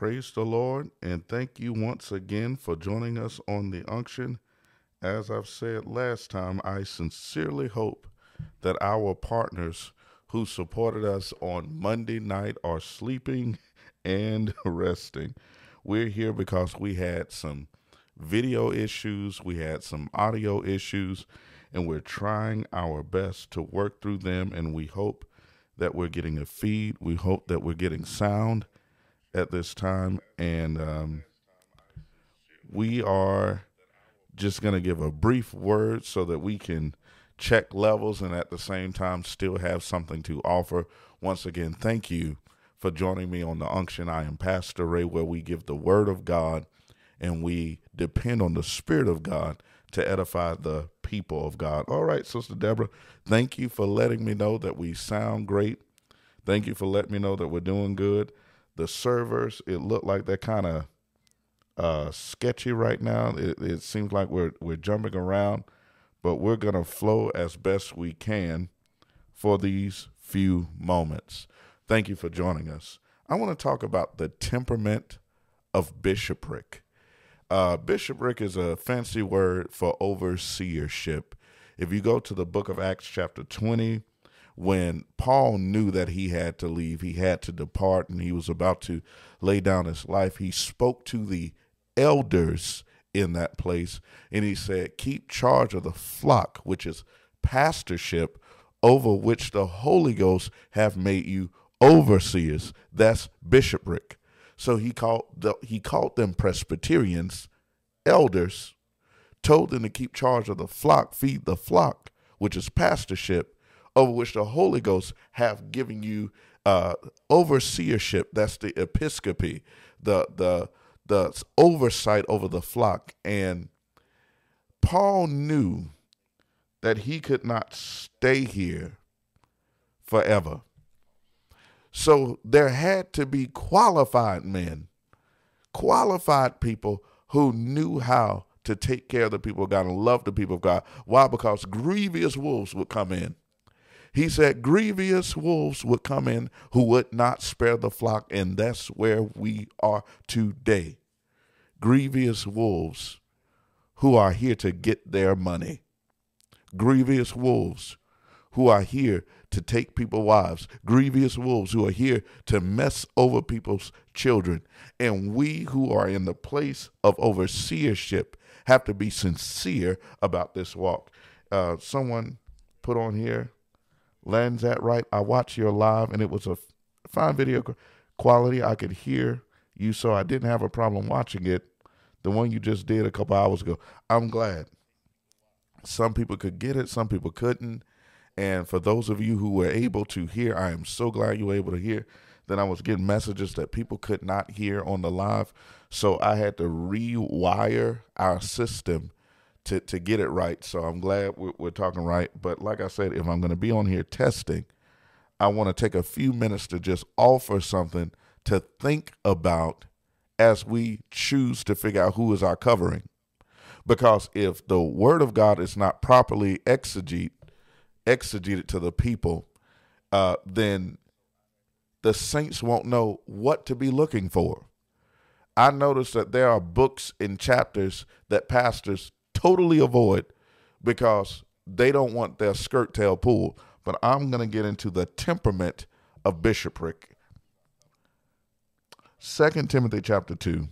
Praise the Lord, and thank you once again for joining us on the unction. As I've said last time, I sincerely hope that our partners who supported us on Monday night are sleeping and resting. We're here because we had some video issues, we had some audio issues, and we're trying our best to work through them. And we hope that we're getting a feed. We hope that we're getting sound at this time. And um, we are just going to give a brief word so that we can check levels and at the same time still have something to offer. Once again, thank you for joining me on the unction. I am Pastor Ray, where we give the word of God and we depend on the Spirit of God to edify the people of God. All right, Sister Deborah, thank you for letting me know that we sound great. Thank you for letting me know that we're doing good. The servers, it looked like they're kind of uh, sketchy right now. It, it seems like we're we're jumping around, but we're gonna flow as best we can for these few moments. Thank you for joining us. I want to talk about the temperament of bishopric. Uh, bishopric is a fancy word for overseership. If you go to the book of Acts, chapter 20, when Paul knew that he had to leave, he had to depart, and he was about to lay down his life, he spoke to the elders in that place and he said, Keep charge of the flock, which is pastorship, over which the Holy Ghost have made you overseers. That's bishopric. So he called the, he called them Presbyterians, elders, told them to keep charge of the flock, feed the flock, which is pastorship, over which the Holy Ghost have given you uh, overseership. That's the episcopacy, the the the oversight over the flock. And Paul knew that he could not stay here forever. So there had to be qualified men, qualified people who knew how to take care of the people of God and love the people of God. Why? Because grievous wolves would come in. He said grievous wolves would come in who would not spare the flock, and that's where we are today. Grievous wolves who are here to get their money. Grievous wolves who are here to take people's wives, grievous wolves who are here to mess over people's children. And we who are in the place of overseership have to be sincere about this walk. Uh, someone put on here, lands that right. I watched your live and it was a fine video quality. I could hear you, so I didn't have a problem watching it. The one you just did a couple hours ago. I'm glad. Some people could get it, some people couldn't and for those of you who were able to hear, I am so glad you were able to hear Then I was getting messages that people could not hear on the live. So I had to rewire our system to, to get it right. So I'm glad we're, we're talking right. But like I said, if I'm going to be on here testing, I want to take a few minutes to just offer something to think about as we choose to figure out who is our covering. Because if the word of God is not properly exegete, exegeted to the people, uh, then the saints won't know what to be looking for. I noticed that there are books and chapters that pastors totally avoid because they don't want their skirt tail pulled. But I'm going to get into the temperament of bishopric. Second Timothy chapter 2.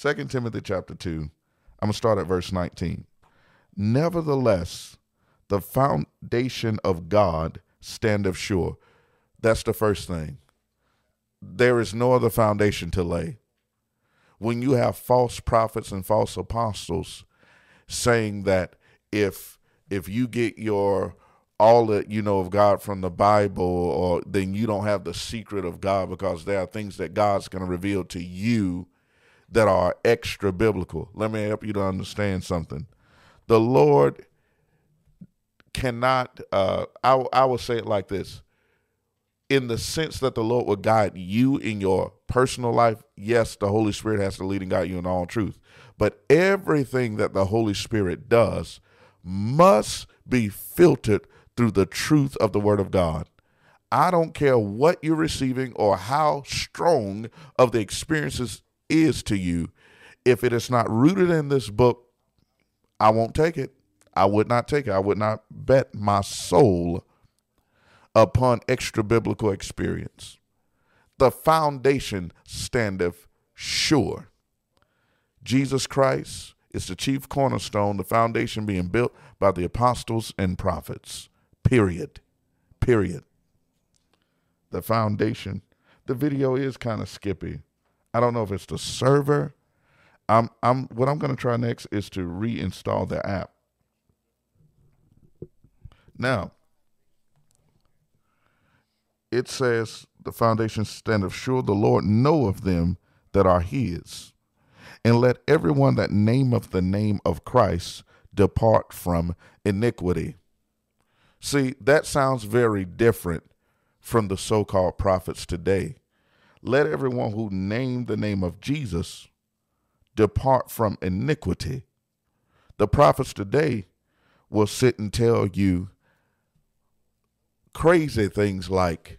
2 Timothy chapter 2. I'm going to start at verse 19. Nevertheless, the foundation of God standeth sure. That's the first thing. There is no other foundation to lay. When you have false prophets and false apostles saying that if if you get your all that you know of God from the Bible, or then you don't have the secret of God because there are things that God's going to reveal to you that are extra biblical. Let me help you to understand something. The Lord cannot uh I, I will say it like this in the sense that the lord will guide you in your personal life yes the holy spirit has to lead and guide you in all truth but everything that the holy spirit does must be filtered through the truth of the word of god I don't care what you're receiving or how strong of the experiences is to you. If it is not rooted in this book, I won't take it. I would not take it. I would not bet my soul upon extra biblical experience. The foundation standeth sure. Jesus Christ is the chief cornerstone, the foundation being built by the apostles and prophets. Period. Period. The foundation. The video is kind of skippy. I don't know if it's the server. I'm I'm what I'm to try next is to reinstall the app. Now, it says the foundation standeth sure the Lord know of them that are his. And let everyone that nameth the name of Christ depart from iniquity. See, that sounds very different from the so called prophets today. Let everyone who named the name of Jesus depart from iniquity. The prophets today will sit and tell you crazy things like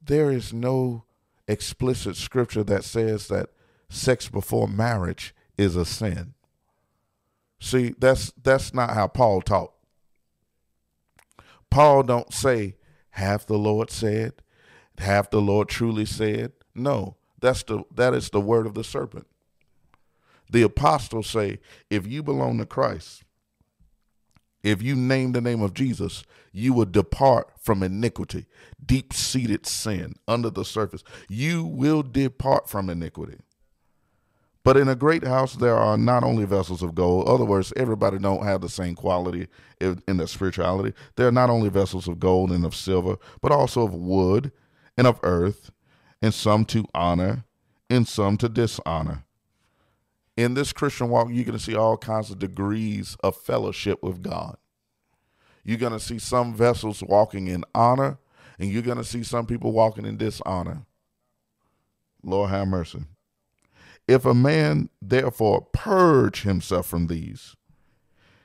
there is no explicit scripture that says that sex before marriage is a sin. See, that's that's not how Paul taught. Paul don't say half the Lord said, half the Lord truly said. No, that's the that is the word of the serpent. The apostles say, if you belong to Christ, if you name the name of Jesus, you will depart from iniquity, deep seated sin under the surface. You will depart from iniquity. But in a great house, there are not only vessels of gold. other words, everybody don't have the same quality in, their spirituality. There are not only vessels of gold and of silver, but also of wood and of earth, and some to honor, and some to dishonor. In this Christian walk, you're going to see all kinds of degrees of fellowship with God. You're going to see some vessels walking in honor, and you're going to see some people walking in dishonor. Lord have mercy. If a man therefore purge himself from these,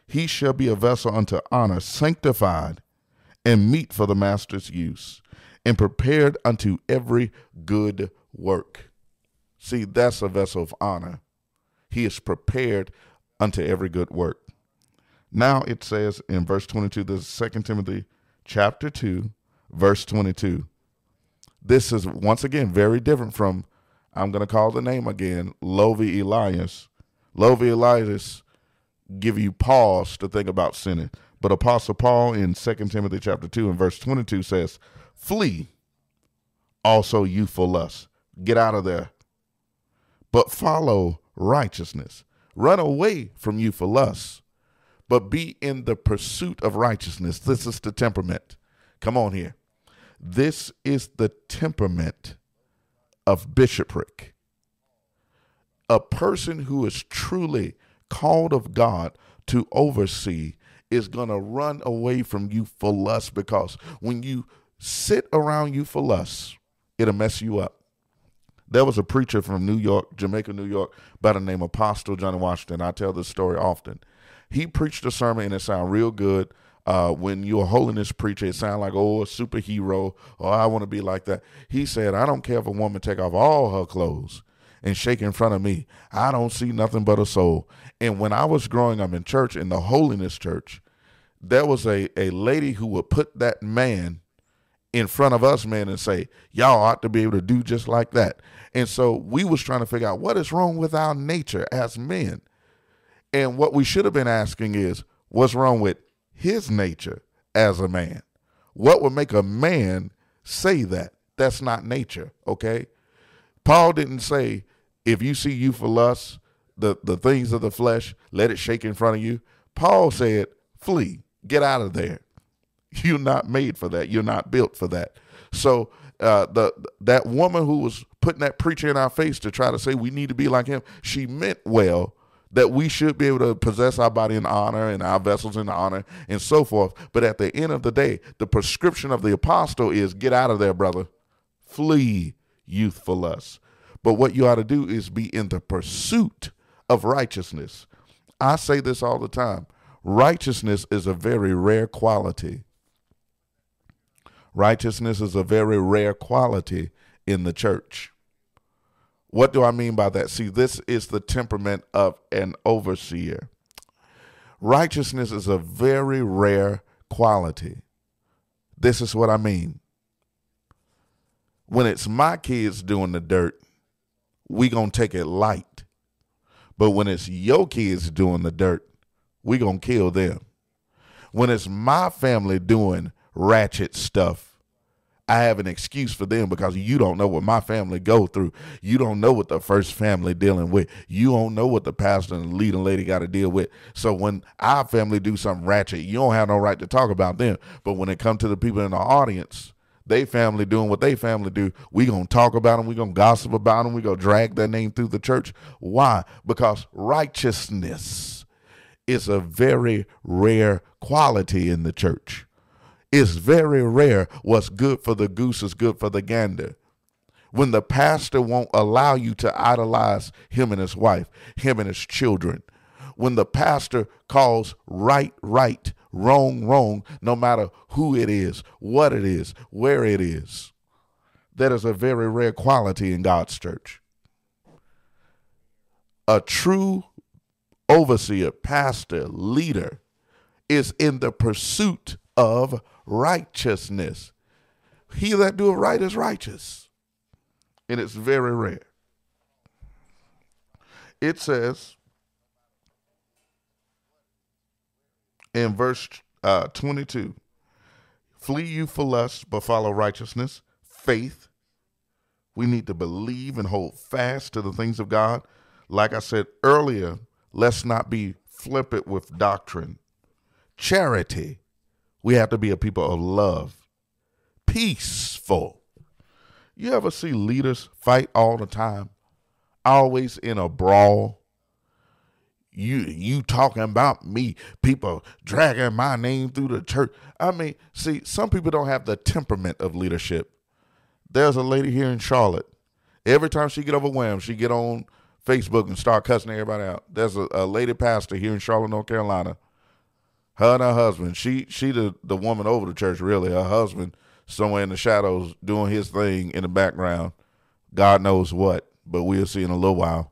he shall be a vessel unto honor, sanctified and meet for the master's use, and prepared unto every good work. See, that's a vessel of honor. He is prepared unto every good work. Now it says in verse 22, this is 2 Timothy chapter 2, verse 22. This is once again very different from, I'm going to call the name again, Lovy Elias. Lovy Elias give you pause to think about sinning. But Apostle Paul in 2 Timothy chapter 2 and verse 22 says, Flee also youthful lust. Get out of there. But follow righteousness. Run away from youthful lust but be in the pursuit of righteousness. This is the temperament. Come on here. This is the temperament of bishopric. A person who is truly called of God to oversee is going to run away from you for lust because when you sit around you for lust, it'll mess you up. There was a preacher from New York, Jamaica, New York, by the name of Apostle Johnny Washington. I tell this story often. He preached a sermon and it sounded real good. Uh, when you're a holiness preacher, it sounds like, oh, a superhero, or I want to be like that. He said, I don't care if a woman take off all her clothes and shake in front of me. I don't see nothing but a soul. And when I was growing up in church, in the holiness church, there was a, a lady who would put that man in front of us men and say, y'all ought to be able to do just like that. And so we was trying to figure out what is wrong with our nature as men. And what we should have been asking is, what's wrong with his nature as a man? What would make a man say that? That's not nature, okay? Paul didn't say, if you see you for lust, the, the things of the flesh, let it shake in front of you. Paul said, flee, get out of there. You're not made for that. You're not built for that. So uh, the that woman who was putting that preacher in our face to try to say we need to be like him, she meant well, that we should be able to possess our body in honor and our vessels in honor and so forth. But at the end of the day, the prescription of the apostle is get out of there, brother. Flee youthful lust. But what you ought to do is be in the pursuit of righteousness. I say this all the time righteousness is a very rare quality. Righteousness is a very rare quality in the church. What do I mean by that? See, this is the temperament of an overseer. Righteousness is a very rare quality. This is what I mean. When it's my kids doing the dirt, we going to take it light. But when it's your kids doing the dirt, we going to kill them. When it's my family doing ratchet stuff, I have an excuse for them because you don't know what my family go through. You don't know what the first family dealing with. You don't know what the pastor and the leading lady got to deal with. So when our family do something ratchet, you don't have no right to talk about them. But when it comes to the people in the audience, they family doing what they family do, we gonna talk about them. We gonna gossip about them. We gonna drag their name through the church. Why? Because righteousness is a very rare quality in the church. It's very rare what's good for the goose is good for the gander. When the pastor won't allow you to idolize him and his wife, him and his children. When the pastor calls right, right, wrong, wrong, no matter who it is, what it is, where it is. That is a very rare quality in God's church. A true overseer, pastor, leader is in the pursuit of righteousness. He that doeth right is righteous. And it's very rare. It says in verse uh, 22 Flee you for lust, but follow righteousness, faith. We need to believe and hold fast to the things of God. Like I said earlier, let's not be flippant with doctrine. Charity, we have to be a people of love, peaceful. You ever see leaders fight all the time, always in a brawl? You you talking about me, people dragging my name through the church. I mean, see, some people don't have the temperament of leadership. There's a lady here in Charlotte. Every time she get overwhelmed, she get on Facebook and start cussing everybody out. There's a, a lady pastor here in Charlotte, North Carolina her and her husband. She she the the woman over the church really. Her husband somewhere in the shadows doing his thing in the background. God knows what, but we'll see in a little while.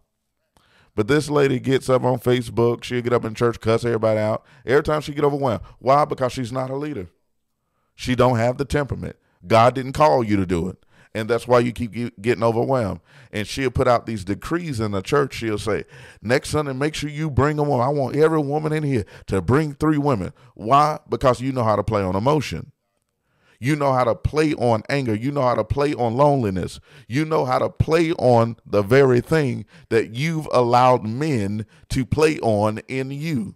But this lady gets up on Facebook. She'll get up in church, cuss everybody out. Every time she get overwhelmed. Why? Because she's not a leader. She don't have the temperament. God didn't call you to do it and that's why you keep getting overwhelmed. And she'll put out these decrees in the church. She'll say, next Sunday, make sure you bring a woman. I want every woman in here to bring three women. Why? Because you know how to play on emotion. You know how to play on anger. You know how to play on loneliness. You know how to play on the very thing that you've allowed men to play on in you.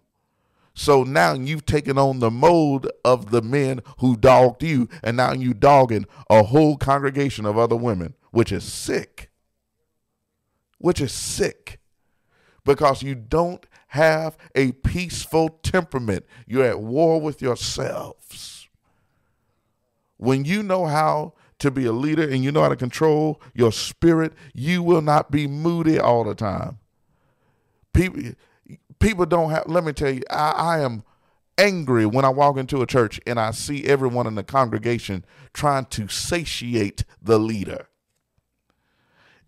So now you've taken on the mode of the men who dogged you, and now you dogging a whole congregation of other women, which is sick. Which is sick. Because you don't have a peaceful temperament. You're at war with yourselves. When you know how to be a leader and you know how to control your spirit, you will not be moody all the time. People people don't have, let me tell you, I, I am angry when I walk into a church and I see everyone in the congregation trying to satiate the leader.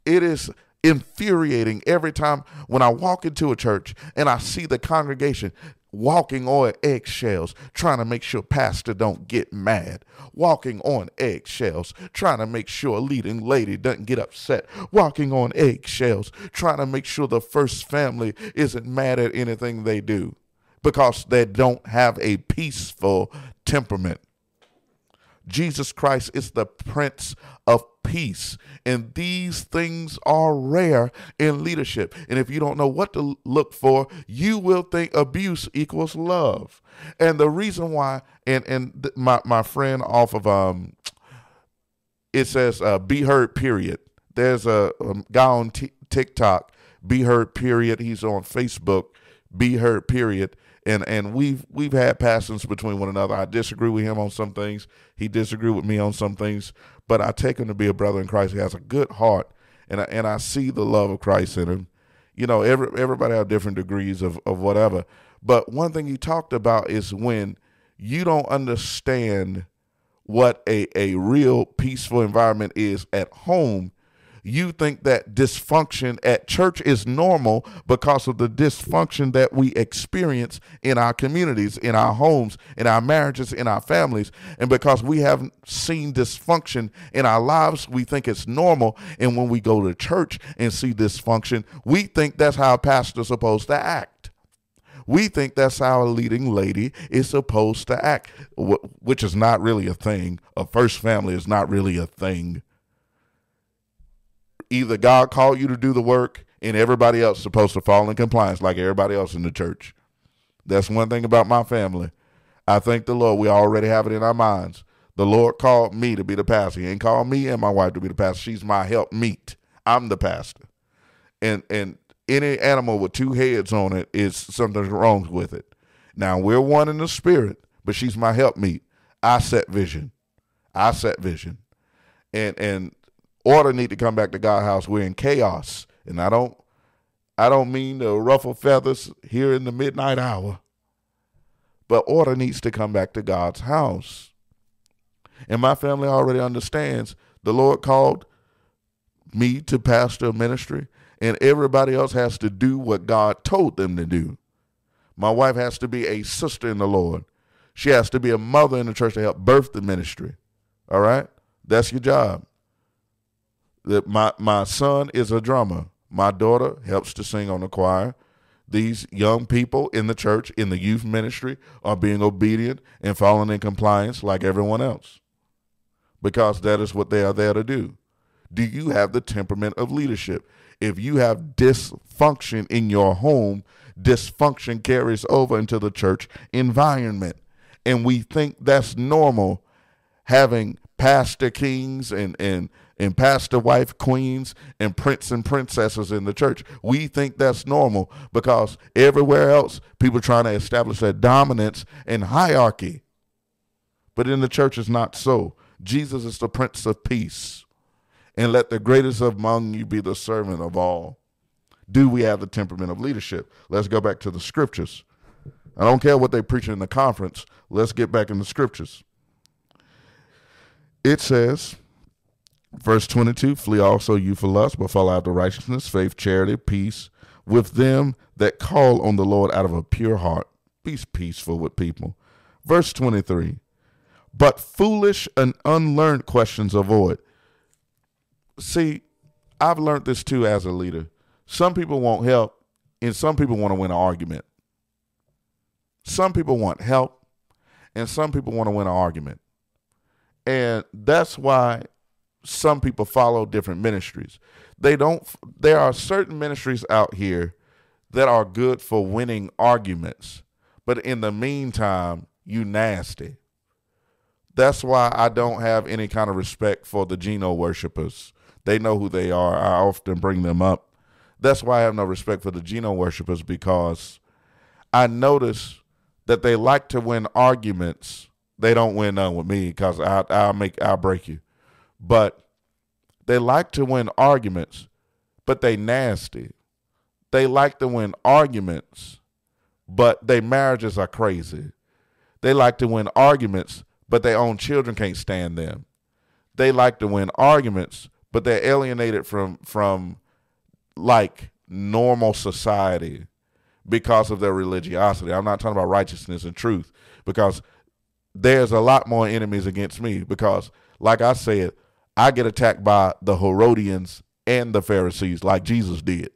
It is infuriating every time when I walk into a church and I see the congregation walking on eggshells trying to make sure pastor don't get mad. Walking on eggshells trying to make sure leading lady doesn't get upset. Walking on eggshells trying to make sure the first family isn't mad at anything they do because they don't have a peaceful temperament Jesus Christ is the Prince of Peace. And these things are rare in leadership. And if you don't know what to look for, you will think abuse equals love. And the reason why, and, and th- my, my friend off of, um, it says, uh, be heard, period. There's a, a guy on t- TikTok, be heard, period. He's on Facebook, be heard, period and and we've we've had passions between one another. I disagree with him on some things. He disagreed with me on some things, but I take him to be a brother in Christ. He has a good heart, and I, and I see the love of Christ in him. You know, every everybody have different degrees of of whatever. But one thing he talked about is when you don't understand what a, a real peaceful environment is at home, you think that dysfunction at church is normal because of the dysfunction that we experience in our communities, in our homes, in our marriages, in our families. And because we haven't seen dysfunction in our lives, we think it's normal. And when we go to church and see dysfunction, we think that's how a pastor's supposed to act. We think that's how a leading lady is supposed to act, which is not really a thing. A first family is not really a thing either God called you to do the work and everybody else supposed to fall in compliance like everybody else in the church. That's one thing about my family. I thank the Lord. We already have it in our minds. The Lord called me to be the pastor. He ain't called me and my wife to be the pastor. She's my help meet. I'm the pastor. And and any animal with two heads on it is something wrong with it. Now we're one in the spirit, but she's my help meet. I set vision. I set vision. And and order need to come back to God's house. We're in chaos. And I don't I don't mean to ruffle feathers here in the midnight hour. But order needs to come back to God's house. And my family already understands the Lord called me to pastor a ministry, and everybody else has to do what God told them to do. My wife has to be a sister in the Lord. She has to be a mother in the church to help birth the ministry. All right? That's your job that my my son is a drummer. My daughter helps to sing on the choir. These young people in the church, in the youth ministry, are being obedient and following in compliance like everyone else. Because that is what they are there to do. Do you have the temperament of leadership? If you have dysfunction in your home, dysfunction carries over into the church environment. And we think that's normal having pastor kings and, and and pastor wife queens and prince and princesses in the church. We think that's normal because everywhere else, people are trying to establish their dominance and hierarchy. But in the church, it's not so. Jesus is the Prince of Peace. And let the greatest among you be the servant of all. Do we have the temperament of leadership? Let's go back to the scriptures. I don't care what they preach in the conference. Let's get back in the scriptures. It says, Verse 22 Flee also you for lust, but follow after righteousness, faith, charity, peace with them that call on the Lord out of a pure heart. Be peaceful with people. Verse 23 But foolish and unlearned questions avoid. See, I've learned this too as a leader. Some people want help, and some people want to win an argument. Some people want help, and some people want to win an argument. And that's why some people follow different ministries. They don't there are certain ministries out here that are good for winning arguments, but in the meantime, you nasty. That's why I don't have any kind of respect for the Gino worshipers. They know who they are. I often bring them up. That's why I have no respect for the Gino worshipers because I notice that they like to win arguments. They don't win none with me because I I'll make I'll break you. But they like to win arguments, but they nasty. They like to win arguments, but their marriages are crazy. They like to win arguments, but their own children can't stand them. They like to win arguments, but they're alienated from from like normal society because of their religiosity. I'm not talking about righteousness and truth because there's a lot more enemies against me because like I said, I get attacked by the Herodians and the Pharisees like Jesus did.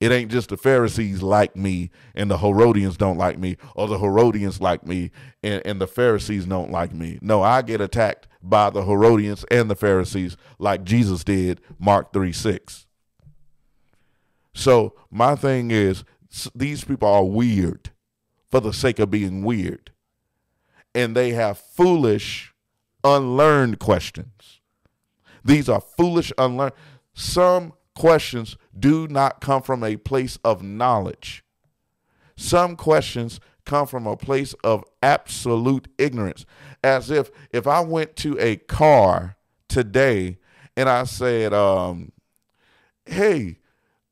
It ain't just the Pharisees like me and the Herodians don't like me, or the Herodians like me and, and the Pharisees don't like me. No, I get attacked by the Herodians and the Pharisees like Jesus did, Mark 3 6. So my thing is, these people are weird for the sake of being weird. And they have foolish, unlearned questions. These are foolish, unlearned. Some questions do not come from a place of knowledge. Some questions come from a place of absolute ignorance. As if if I went to a car today and I said, um, hey,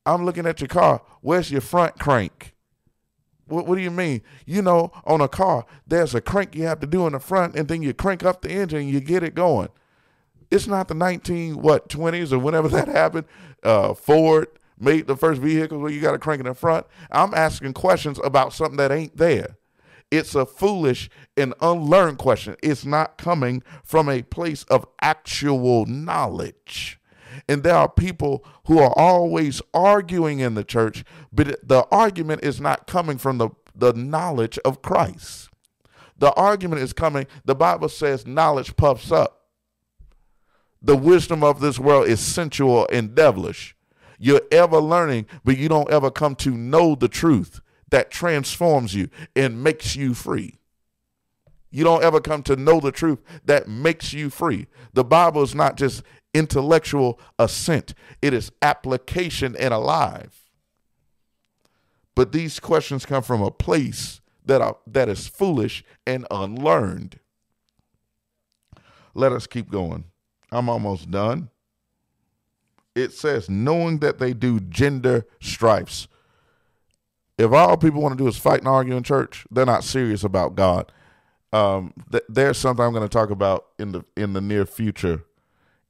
I'm looking at your car. Where's your front crank? What, what do you mean? You know, on a car, there's a crank you have to do in the front, and then you crank up the engine and you get it going. It's not the 19 what 20s or whenever that happened. Uh, Ford made the first vehicles where you got to crank it in front. I'm asking questions about something that ain't there. It's a foolish and unlearned question. It's not coming from a place of actual knowledge. And there are people who are always arguing in the church, but the argument is not coming from the, the knowledge of Christ. The argument is coming, the Bible says knowledge puffs up. The wisdom of this world is sensual and devilish. You're ever learning, but you don't ever come to know the truth that transforms you and makes you free. You don't ever come to know the truth that makes you free. The Bible is not just intellectual assent, it is application and alive. But these questions come from a place that are that is foolish and unlearned. Let us keep going. I'm almost done it says knowing that they do gender strifes. If all people want to do is fight and argue in church, they're not serious about God. Um, th- there's something I'm going to talk about in the in the near future,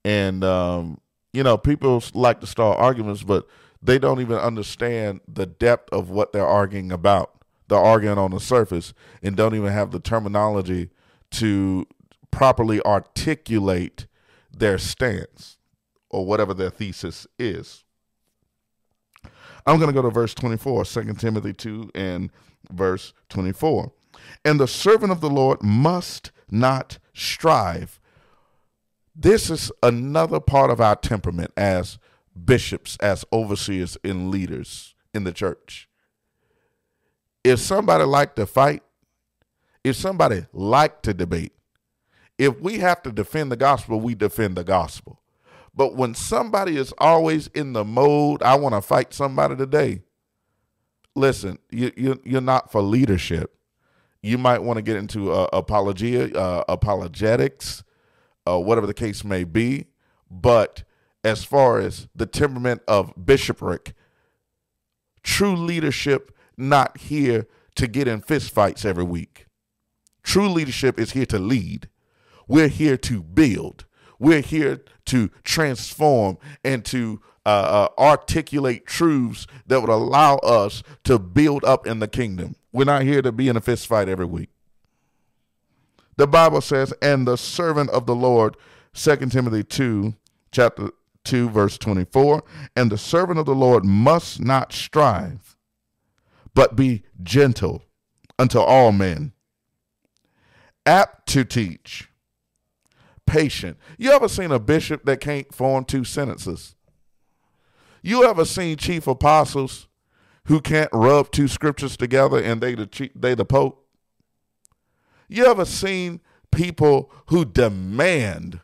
and um, you know, people like to start arguments, but they don't even understand the depth of what they're arguing about. They're arguing on the surface and don't even have the terminology to properly articulate their stance or whatever their thesis is. I'm going to go to verse 24, 2 Timothy 2 and verse 24. And the servant of the Lord must not strive. This is another part of our temperament as bishops, as overseers, and leaders in the church. If somebody like to fight, if somebody like to debate, if we have to defend the gospel, we defend the gospel. But when somebody is always in the mode, I want to fight somebody today, listen, you, you, you're not for leadership. You might want to get into uh, apologia, uh, apologetics, uh, whatever the case may be. But as far as the temperament of bishopric, true leadership not here to get in fistfights every week. True leadership is here to lead. We're here to build. We're here to transform and to uh, uh, articulate truths that would allow us to build up in the kingdom. We're not here to be in a fist fight every week. The Bible says, and the servant of the Lord, 2 Timothy 2, chapter 2, verse 24, and the servant of the Lord must not strive, but be gentle unto all men, apt to teach patient. You ever seen a bishop that can't form two sentences? You ever seen chief apostles who can't rub two scriptures together and they the they the pope? You ever seen people who demand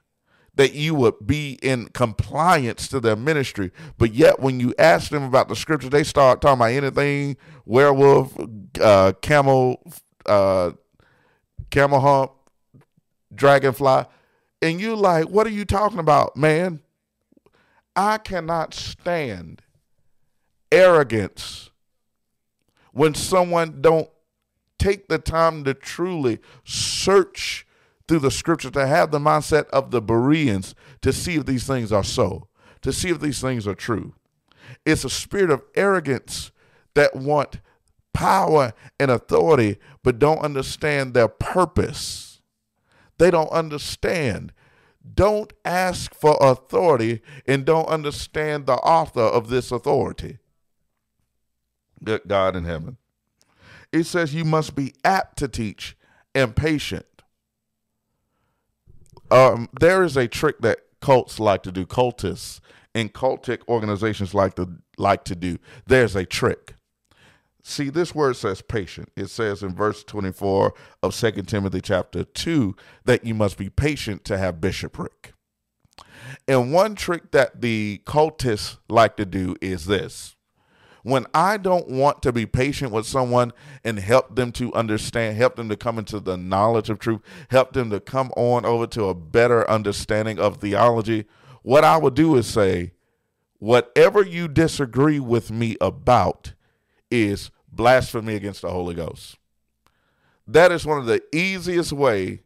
that you would be in compliance to their ministry, but yet when you ask them about the scripture, they start talking about anything werewolf, uh, camel, uh, camel hump, dragonfly and you like, what are you talking about, man? I cannot stand arrogance when someone don't take the time to truly search through the scripture to have the mindset of the Bereans to see if these things are so, to see if these things are true. It's a spirit of arrogance that want power and authority but don't understand their purpose they don't understand. Don't ask for authority and don't understand the author of this authority. Good God in heaven. It says you must be apt to teach and patient. Um, there is a trick that cults like to do, cultists and cultic organizations like to like to do. There's a trick. See, this word says patient. It says in verse 24 of Second Timothy chapter 2 that you must be patient to have bishopric. And one trick that the cultists like to do is this. When I don't want to be patient with someone and help them to understand, help them to come into the knowledge of truth, help them to come on over to a better understanding of theology, what I would do is say, whatever you disagree with me about is blasphemy against the Holy Ghost. That is one of the easiest way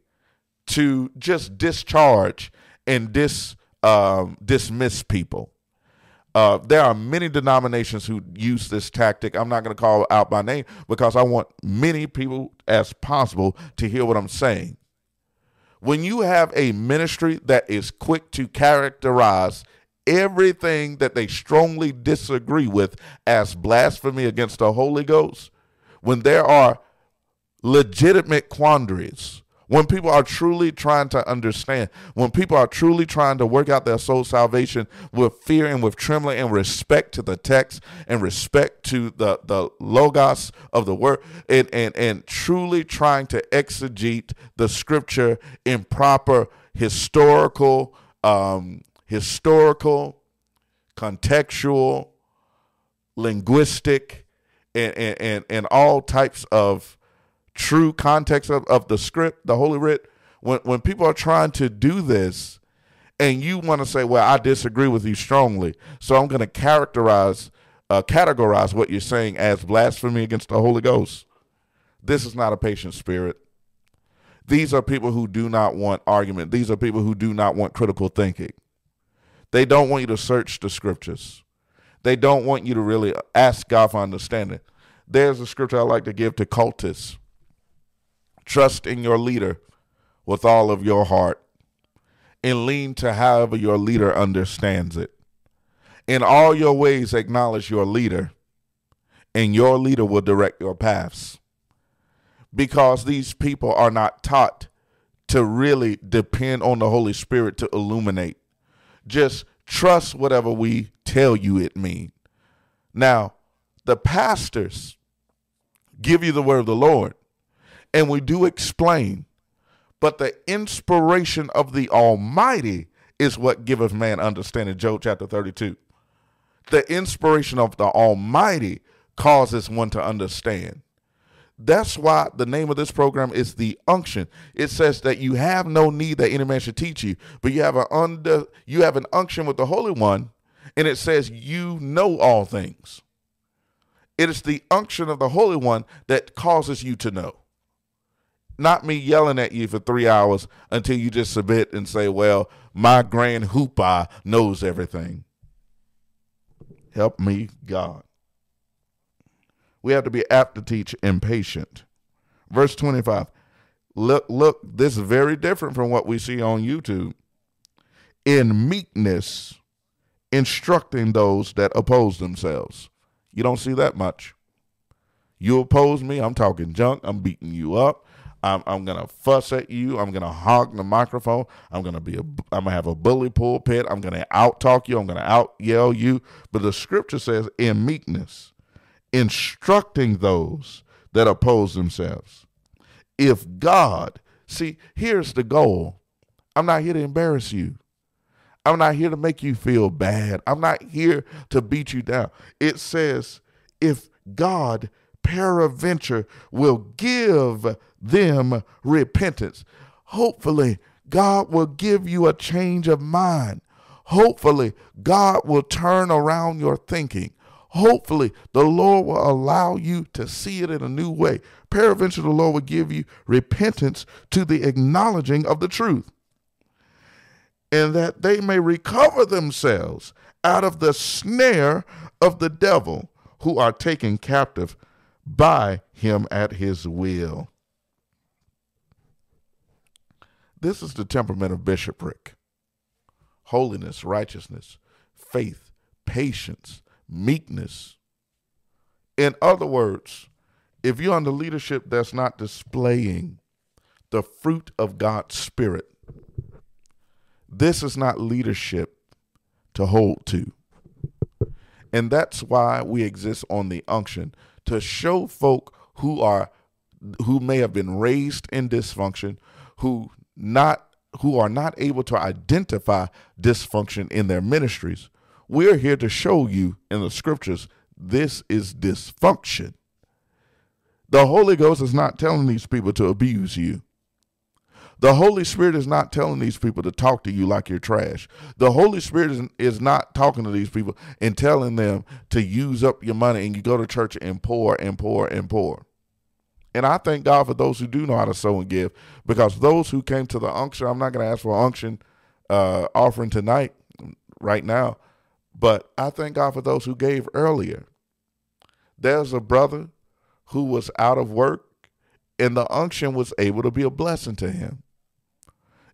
to just discharge and dis um, dismiss people. Uh, there are many denominations who use this tactic. I'm not going to call out by name because I want many people as possible to hear what I'm saying. When you have a ministry that is quick to characterize everything that they strongly disagree with as blasphemy against the Holy Ghost, when there are legitimate quandaries when people are truly trying to understand, when people are truly trying to work out their soul salvation with fear and with trembling and respect to the text and respect to the, the logos of the word and, and, and truly trying to exegete the scripture in proper historical, um, historical, contextual, linguistic, and, and, and, all types of true context of, of the script, the Holy Writ, when, when people are trying to do this and you want to say, well, I disagree with you strongly, so I'm going to characterize, uh, categorize what you're saying as blasphemy against the Holy Ghost. This is not a patient spirit. These are people who do not want argument. These are people who do not want critical thinking. They don't want you to search the scriptures. They don't want you to really ask God for understanding. There's a scripture I like to give to cultists. Trust in your leader with all of your heart and lean to however your leader understands it. In all your ways, acknowledge your leader, and your leader will direct your paths. Because these people are not taught to really depend on the Holy Spirit to illuminate. Just trust whatever we tell you it means. Now, the pastors give you the word of the Lord, and we do explain, but the inspiration of the Almighty is what giveth man understanding. Job chapter 32. The inspiration of the Almighty causes one to understand. That's why the name of this program is the unction. It says that you have no need that any man should teach you, but you have an under you have an unction with the Holy One, and it says you know all things. It is the unction of the Holy One that causes you to know not me yelling at you for three hours until you just submit and say, well, my grand hoopah knows everything. Help me, God. We have to be apt to teach and patient. Verse 25. Look, look, this is very different from what we see on YouTube. In meekness, instructing those that oppose themselves. You don't see that much. You oppose me, I'm talking junk, I'm beating you up, I'm, I'm gonna fuss at you. I'm gonna hog the microphone. I'm gonna be a. I'm gonna have a bully pulpit. I'm gonna out talk you. I'm gonna out yell you. But the scripture says, in meekness, instructing those that oppose themselves. If God, see, here's the goal. I'm not here to embarrass you. I'm not here to make you feel bad. I'm not here to beat you down. It says, if God peradventure will give them repentance. Hopefully, God will give you a change of mind. Hopefully, God will turn around your thinking. Hopefully, the Lord will allow you to see it in a new way. Peradventure, the Lord will give you repentance to the acknowledging of the truth, and that they may recover themselves out of the snare of the devil who are taken captive by him at his will. This is the temperament of bishopric holiness, righteousness, faith, patience, meekness. In other words, if you're under leadership that's not displaying the fruit of God's Spirit, this is not leadership to hold to. And that's why we exist on the unction to show folk who are who may have been raised in dysfunction, who not who are not able to identify dysfunction in their ministries. We're here to show you in the scriptures this is dysfunction. The Holy Ghost is not telling these people to abuse you. The Holy Spirit is not telling these people to talk to you like you're trash. The Holy Spirit is, is not talking to these people and telling them to use up your money and you go to church and pour and pour and pour. And I thank God for those who do know how to sow and give because those who came to the unction, I'm not going to ask for an unction uh, offering tonight, right now, but I thank God for those who gave earlier. There's a brother who was out of work and the unction was able to be a blessing to him.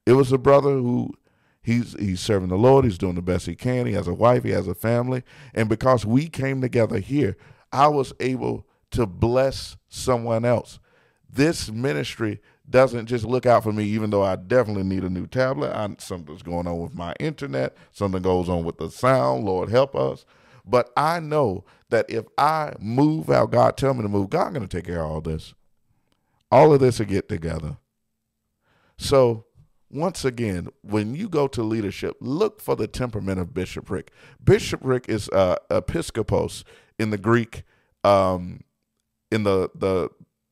It was a brother who he's he's serving the Lord, he's doing the best he can, he has a wife, he has a family, and because we came together here, I was able to bless someone else. This ministry doesn't just look out for me, even though I definitely need a new tablet. I, something's going on with my internet, something goes on with the sound. Lord help us. But I know that if I move how God tell me to move, God going to take care of all this. All of this will get together. So once again, when you go to leadership, look for the temperament of bishopric. Bishopric is uh, episkopos in the Greek. Um, in the the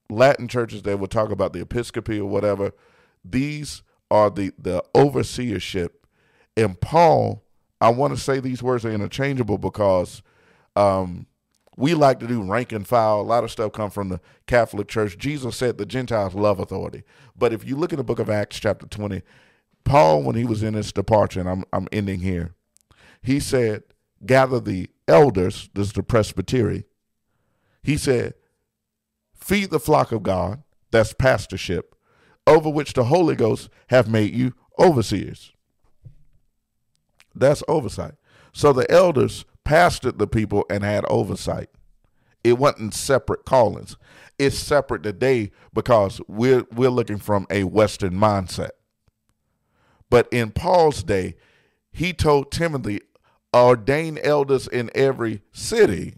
Latin churches, they will talk about the episcopacy or whatever. These are the the overseership. And Paul, I want to say these words are interchangeable because um, we like to do rank and file. A lot of stuff come from the Catholic Church. Jesus said the Gentiles love authority. But if you look in the book of Acts, chapter 20, Paul, when he was in his departure, and I'm, I'm ending here, he said, gather the elders, this is the presbytery. He said, feed the flock of God, that's pastorship, over which the Holy Ghost have made you overseers. That's oversight. So the elders pastored the people and had oversight. It wasn't separate callings. It's separate today because we're we're looking from a Western mindset. But in Paul's day, he told Timothy, ordain elders in every city,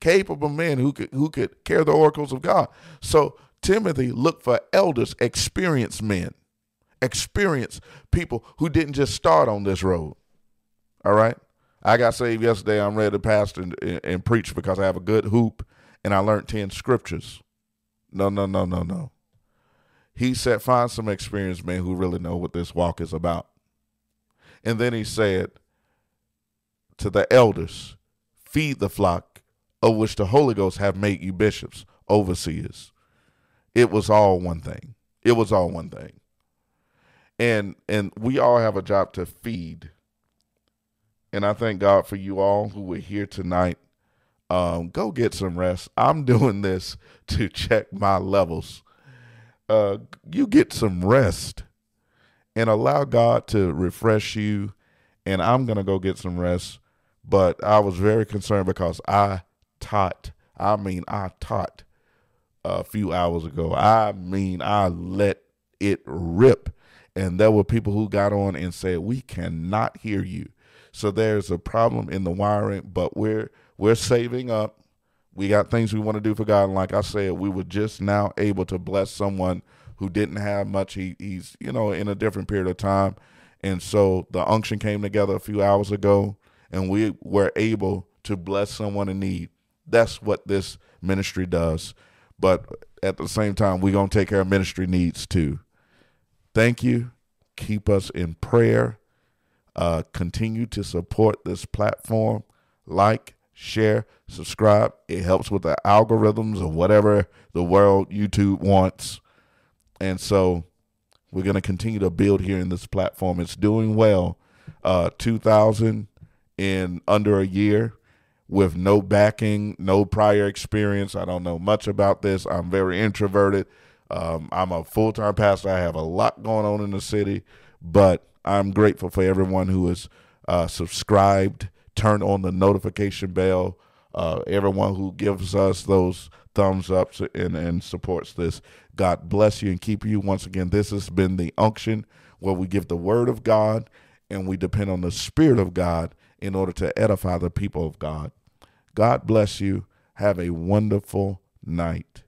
capable men who could who could carry the oracles of God. So Timothy looked for elders, experienced men, experienced people who didn't just start on this road. All right. I got saved yesterday. I'm ready to pastor and, and, and preach because I have a good hoop and I learned 10 scriptures. No, no, no, no, no. He said, find some experienced men who really know what this walk is about. And then he said to the elders, feed the flock of which the Holy Ghost have made you bishops, overseers. It was all one thing. It was all one thing. And and we all have a job to feed and I thank God for you all who were here tonight. Um, go get some rest. I'm doing this to check my levels. Uh, you get some rest and allow God to refresh you. And I'm going to go get some rest. But I was very concerned because I taught, I mean, I taught a few hours ago. I mean, I let it rip. And there were people who got on and said, We cannot hear you. So there's a problem in the wiring, but we're we're saving up. We got things we want to do for God. And like I said, we were just now able to bless someone who didn't have much. He, he's, you know, in a different period of time. And so the unction came together a few hours ago and we were able to bless someone in need. That's what this ministry does. But at the same time, we're going to take care of ministry needs too. Thank you. Keep us in prayer. Uh, continue to support this platform. Like, share, subscribe. It helps with the algorithms of whatever the world YouTube wants. And so we're going to continue to build here in this platform. It's doing well. Uh, 2000 in under a year with no backing, no prior experience. I don't know much about this. I'm very introverted. Um, I'm a full time pastor. I have a lot going on in the city, but I'm grateful for everyone who has uh, subscribed, turned on the notification bell, uh, everyone who gives us those thumbs up and, and supports this. God bless you and keep you. Once again, this has been the unction where we give the word of God and we depend on the Spirit of God in order to edify the people of God. God bless you. Have a wonderful night.